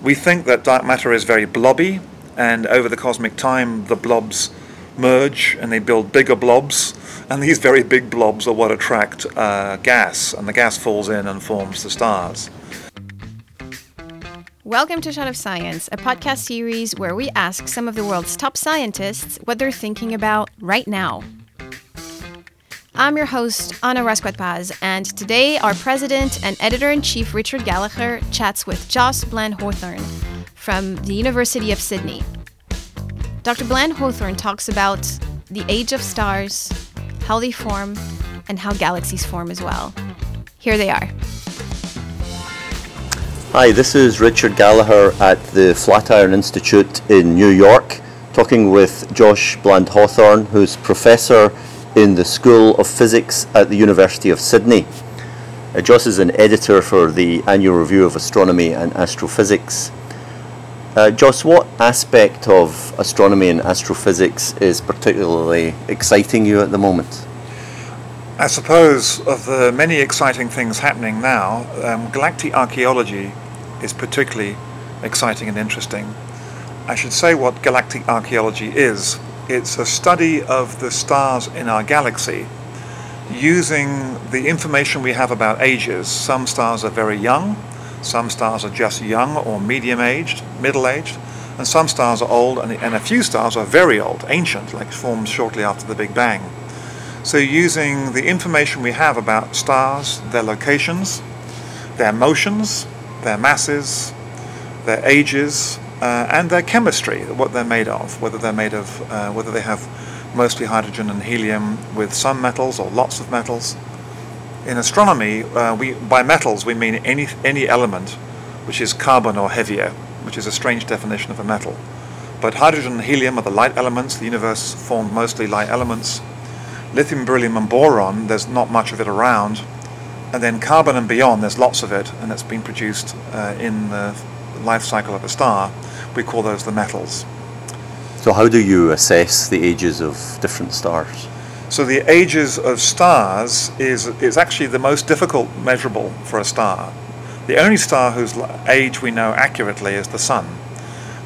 We think that dark matter is very blobby, and over the cosmic time, the blobs merge and they build bigger blobs, and these very big blobs are what attract uh, gas, and the gas falls in and forms the stars. Welcome to Shot of Science, a podcast series where we ask some of the world's top scientists what they're thinking about right now. I'm your host, Anna Rascouët-Paz, and today our president and editor in chief, Richard Gallagher, chats with Joss Bland Hawthorn from the University of Sydney. Dr. Bland Hawthorn talks about the age of stars, how they form, and how galaxies form as well. Here they are. Hi, this is Richard Gallagher at the Flatiron Institute in New York, talking with Joss Bland Hawthorn, who's professor in the School of Physics at the University of Sydney. Uh, Joss is an editor for the Annual Review of Astronomy and Astrophysics. Uh, Joss, what aspect of astronomy and astrophysics is particularly exciting you at the moment? I suppose of the many exciting things happening now, um, galactic archaeology is particularly exciting and interesting. I should say what galactic archaeology is. It's a study of the stars in our galaxy using the information we have about ages. Some stars are very young, some stars are just young or medium aged, middle aged, and some stars are old, and, and a few stars are very old, ancient, like formed shortly after the Big Bang. So, using the information we have about stars, their locations, their motions, their masses, their ages, uh, and their chemistry, what they're made of, whether they're made of, uh, whether they have mostly hydrogen and helium with some metals or lots of metals. In astronomy, uh, we, by metals we mean any, any element which is carbon or heavier, which is a strange definition of a metal. But hydrogen and helium are the light elements. The universe formed mostly light elements. Lithium, beryllium, and boron, there's not much of it around. And then carbon and beyond, there's lots of it, and it's been produced uh, in the life cycle of a star. We call those the metals. So, how do you assess the ages of different stars? So, the ages of stars is, is actually the most difficult measurable for a star. The only star whose age we know accurately is the Sun.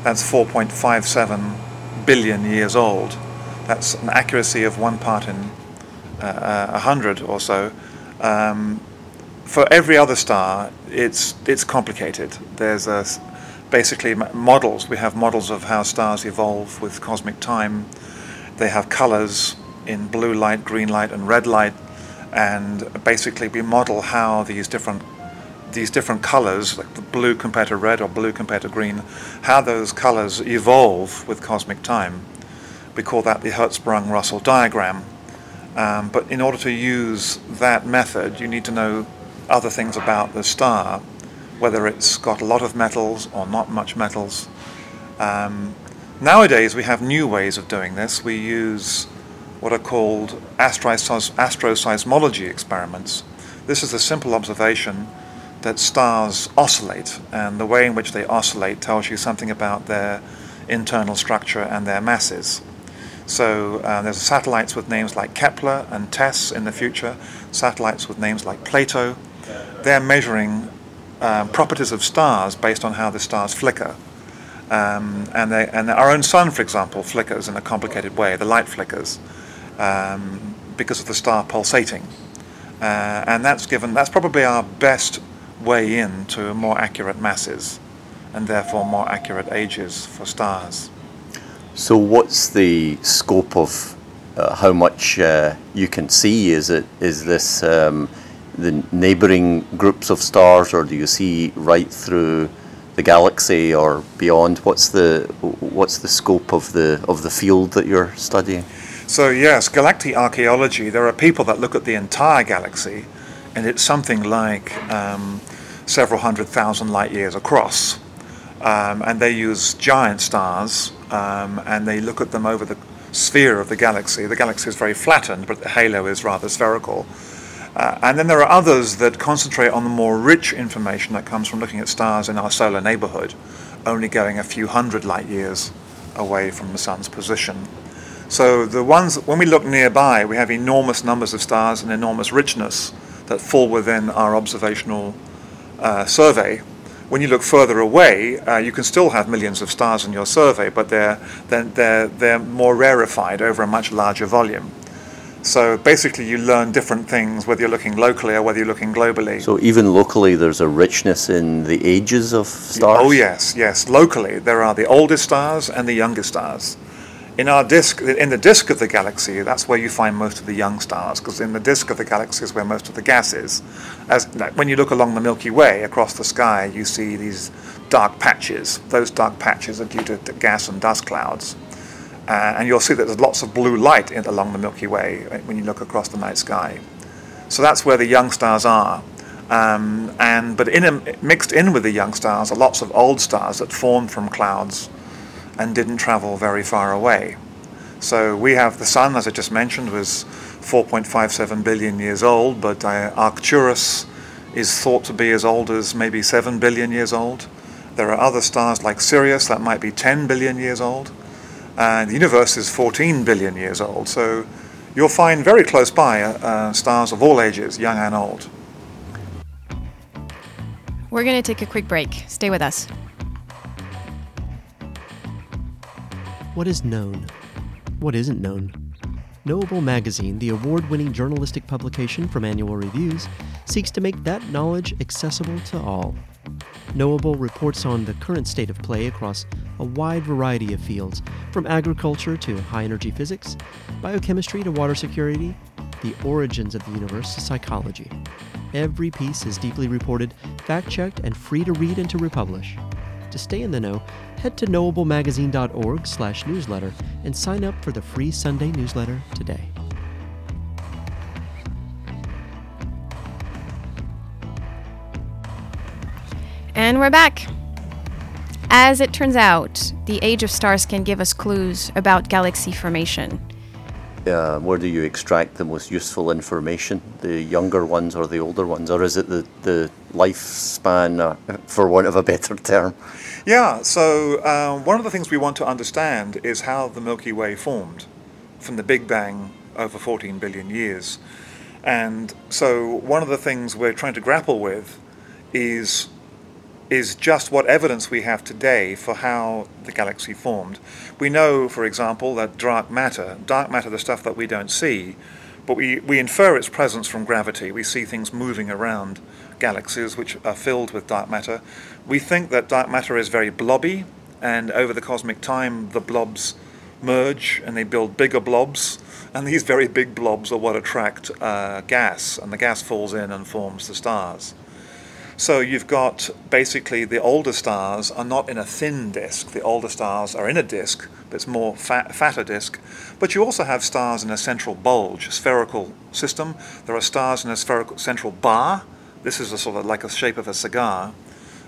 That's 4.57 billion years old. That's an accuracy of one part in uh, a hundred or so. Um, for every other star, it's it's complicated. There's a basically models. We have models of how stars evolve with cosmic time. They have colors in blue light, green light, and red light, and basically we model how these different these different colors, like the blue compared to red or blue compared to green, how those colors evolve with cosmic time. We call that the Hertzsprung-Russell diagram. Um, but in order to use that method, you need to know other things about the star whether it's got a lot of metals or not much metals. Um, nowadays, we have new ways of doing this. We use what are called asteroseismology experiments. This is a simple observation that stars oscillate, and the way in which they oscillate tells you something about their internal structure and their masses. So uh, there's satellites with names like Kepler and TESS in the future, satellites with names like Plato. They're measuring um, properties of stars based on how the stars flicker. Um, and, they, and our own sun, for example, flickers in a complicated way. The light flickers um, because of the star pulsating. Uh, and that's given that's probably our best way in to more accurate masses and therefore more accurate ages for stars. So, what's the scope of uh, how much uh, you can see? Is it is this um, the neighboring groups of stars, or do you see right through the galaxy or beyond? What's the what's the scope of the of the field that you're studying? So yes, galactic archaeology. There are people that look at the entire galaxy, and it's something like um, several hundred thousand light years across. Um, and they use giant stars, um, and they look at them over the sphere of the galaxy. The galaxy is very flattened, but the halo is rather spherical. Uh, and then there are others that concentrate on the more rich information that comes from looking at stars in our solar neighborhood, only going a few hundred light years away from the sun's position. So the ones when we look nearby, we have enormous numbers of stars and enormous richness that fall within our observational uh, survey. When you look further away, uh, you can still have millions of stars in your survey, but they're, they're, they're, they're more rarefied over a much larger volume. So basically, you learn different things whether you're looking locally or whether you're looking globally. So even locally, there's a richness in the ages of stars. Oh yes, yes. Locally, there are the oldest stars and the youngest stars. In our disk, in the disk of the galaxy, that's where you find most of the young stars, because in the disk of the galaxy is where most of the gas is. As like, when you look along the Milky Way across the sky, you see these dark patches. Those dark patches are due to gas and dust clouds. Uh, and you'll see that there's lots of blue light in, along the Milky Way when you look across the night sky. So that's where the young stars are. Um, and but in a, mixed in with the young stars are lots of old stars that formed from clouds and didn't travel very far away. So we have the sun, as I just mentioned, was 4.57 billion years old, but uh, Arcturus is thought to be as old as maybe 7 billion years old. There are other stars like Sirius that might be 10 billion years old and the universe is 14 billion years old. So you'll find very close by uh, uh, stars of all ages, young and old. We're going to take a quick break. Stay with us. What is known? What isn't known? Knowable Magazine, the award winning journalistic publication from Annual Reviews, seeks to make that knowledge accessible to all. Knowable reports on the current state of play across a wide variety of fields, from agriculture to high energy physics, biochemistry to water security, the origins of the universe to psychology. Every piece is deeply reported, fact checked, and free to read and to republish. To stay in the know, head to knowablemagazine.org/newsletter and sign up for the free Sunday newsletter today. We're back. As it turns out, the age of stars can give us clues about galaxy formation. Uh, where do you extract the most useful information? The younger ones or the older ones? Or is it the, the lifespan, uh, for want of a better term? Yeah, so uh, one of the things we want to understand is how the Milky Way formed from the Big Bang over 14 billion years. And so one of the things we're trying to grapple with is is just what evidence we have today for how the galaxy formed. We know, for example, that dark matter, dark matter, the stuff that we don't see, but we, we infer its presence from gravity. We see things moving around galaxies which are filled with dark matter. We think that dark matter is very blobby, and over the cosmic time, the blobs merge and they build bigger blobs. And these very big blobs are what attract uh, gas, and the gas falls in and forms the stars. So you've got basically the older stars are not in a thin disk. The older stars are in a disk, but it's more fat, fatter disk. But you also have stars in a central bulge, spherical system. There are stars in a spherical central bar. This is a sort of like a shape of a cigar.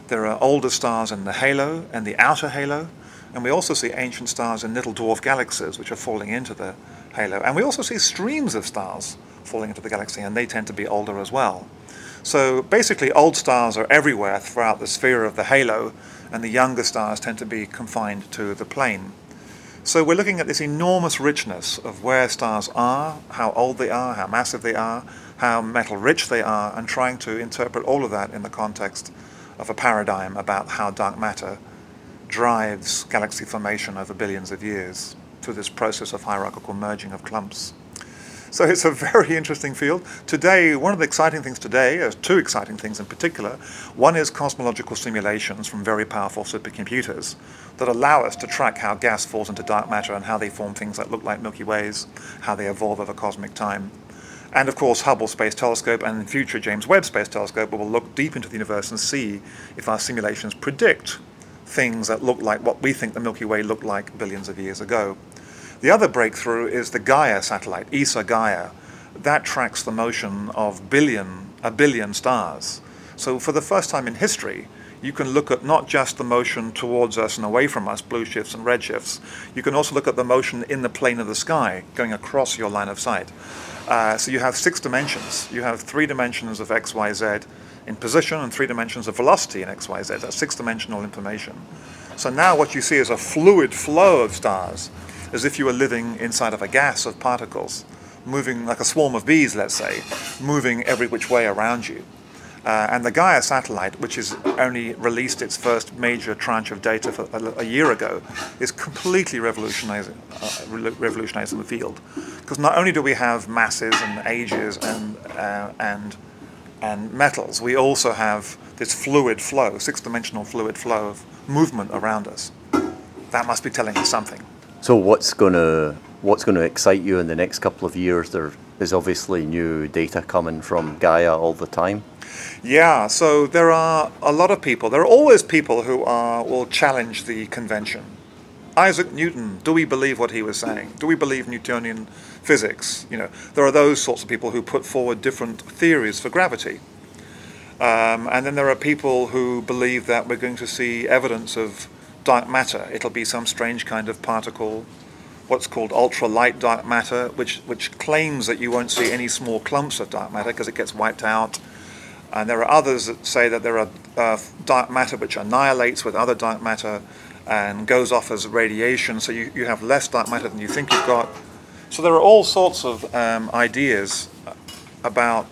There are older stars in the halo and the outer halo. And we also see ancient stars in little dwarf galaxies, which are falling into the halo. And we also see streams of stars falling into the galaxy, and they tend to be older as well. So basically, old stars are everywhere throughout the sphere of the halo, and the younger stars tend to be confined to the plane. So we're looking at this enormous richness of where stars are, how old they are, how massive they are, how metal rich they are, and trying to interpret all of that in the context of a paradigm about how dark matter drives galaxy formation over billions of years through this process of hierarchical merging of clumps. So it's a very interesting field. Today, one of the exciting things today, uh, two exciting things in particular. One is cosmological simulations from very powerful supercomputers that allow us to track how gas falls into dark matter and how they form things that look like Milky Ways, how they evolve over cosmic time. And of course, Hubble Space Telescope and future James Webb Space Telescope will look deep into the universe and see if our simulations predict things that look like what we think the Milky Way looked like billions of years ago. The other breakthrough is the Gaia satellite, ESA Gaia. That tracks the motion of billion, a billion stars. So for the first time in history, you can look at not just the motion towards us and away from us, blue shifts and red shifts. You can also look at the motion in the plane of the sky, going across your line of sight. Uh, so you have six dimensions. You have three dimensions of x, y, z in position and three dimensions of velocity in x, y, z. That's six-dimensional information. So now what you see is a fluid flow of stars as if you were living inside of a gas of particles, moving like a swarm of bees, let's say, moving every which way around you. Uh, and the Gaia satellite, which has only released its first major tranche of data a, a year ago, is completely revolutionizing, uh, revolutionizing the field. Because not only do we have masses and ages and, uh, and, and metals, we also have this fluid flow, six dimensional fluid flow of movement around us. That must be telling us something. So, what's to excite you in the next couple of years? There is obviously new data coming from Gaia all the time. Yeah, so there are a lot of people. There are always people who are, will challenge the convention. Isaac Newton, do we believe what he was saying? Do we believe Newtonian physics? You know, there are those sorts of people who put forward different theories for gravity. Um, and then there are people who believe that we're going to see evidence of dark matter. It'll be some strange kind of particle, what's called ultralight dark matter, which, which claims that you won't see any small clumps of dark matter because it gets wiped out and there are others that say that there are uh, dark matter which annihilates with other dark matter and goes off as radiation, so you, you have less dark matter than you think you've got. So there are all sorts of um, ideas about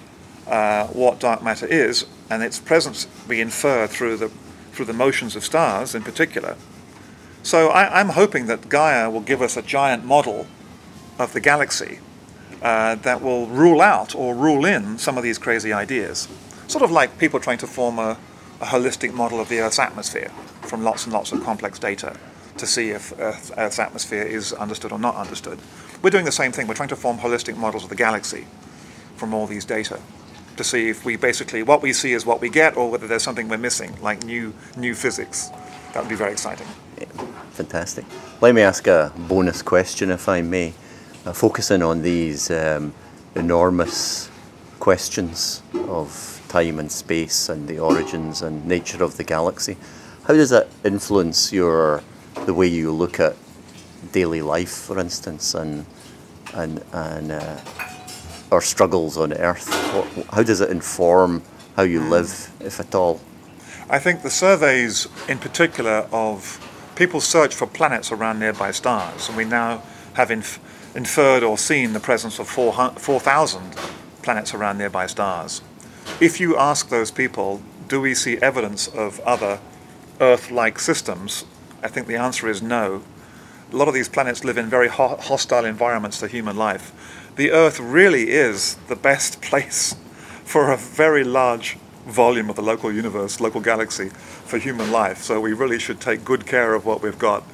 uh, what dark matter is, and its presence we infer through the through the motions of stars in particular. So I, am hoping that Gaia will give us a giant model of the galaxy uh, that will rule out or rule in some of these crazy ideas sort of like people trying to form a, a holistic model of the Earth's atmosphere from lots and lots of complex data to see if Earth, Earth's atmosphere is understood or not understood. We're doing the same thing. We're trying to form holistic models of the galaxy from all these data to see if we basically what we see is what we get or whether there's something we're missing, like new new physics. That would be very exciting. Yeah, fantastic. Let me ask a bonus question, if I may, uh, focusing on these um, enormous questions of time and space and the origins and nature of the galaxy. How does that influence your the way you look at daily life, for instance, and and and uh, our struggles on Earth? How does it inform how you mm. live, if at all? I think the surveys, in particular, of people's search for planets around nearby stars, and we now have inf- inferred or seen the presence of 4,000 planets around nearby stars if you ask those people, do we see evidence of other Earth like systems? I think the answer is no. A lot of these planets live in very ho- hostile environments to human life. The Earth really is the best place for a very large volume of the local universe, local galaxy, for human life. So we really should take good care of what we've got.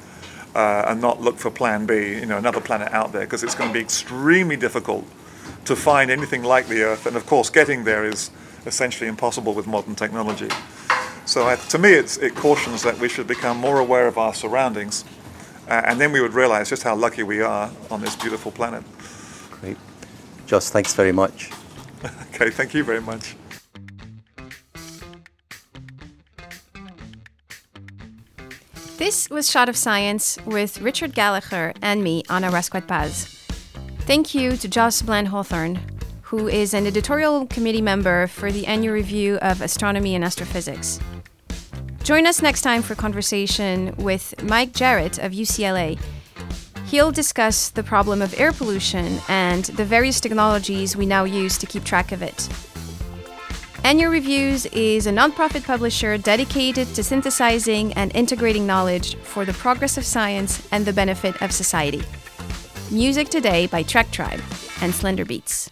Uh, and not look for plan B, you know, another planet out there, because it's going to be extremely difficult to find anything like the Earth. And of course, getting there is essentially impossible with modern technology. So I, to me, it cautions that we should become more aware of our surroundings, uh, and then we would realize just how lucky we are on this beautiful planet. Great. Joss, thanks very much. okay, thank you very much. This was Shot of Science with Richard Gallagher and me, Anna Rascouët Paz. Thank you to Joss Bland Hawthorn who is an editorial committee member for the annual review of astronomy and astrophysics. Join us next time for conversation with Mike Jerrett of UCLA. He'll discuss the problem of air pollution and the various technologies we now use to keep track of it. Annual Reviews is a nonprofit publisher dedicated to synthesizing and integrating knowledge for the progress of science and the benefit of society. Music today by Trek Tribe and Slender Beats.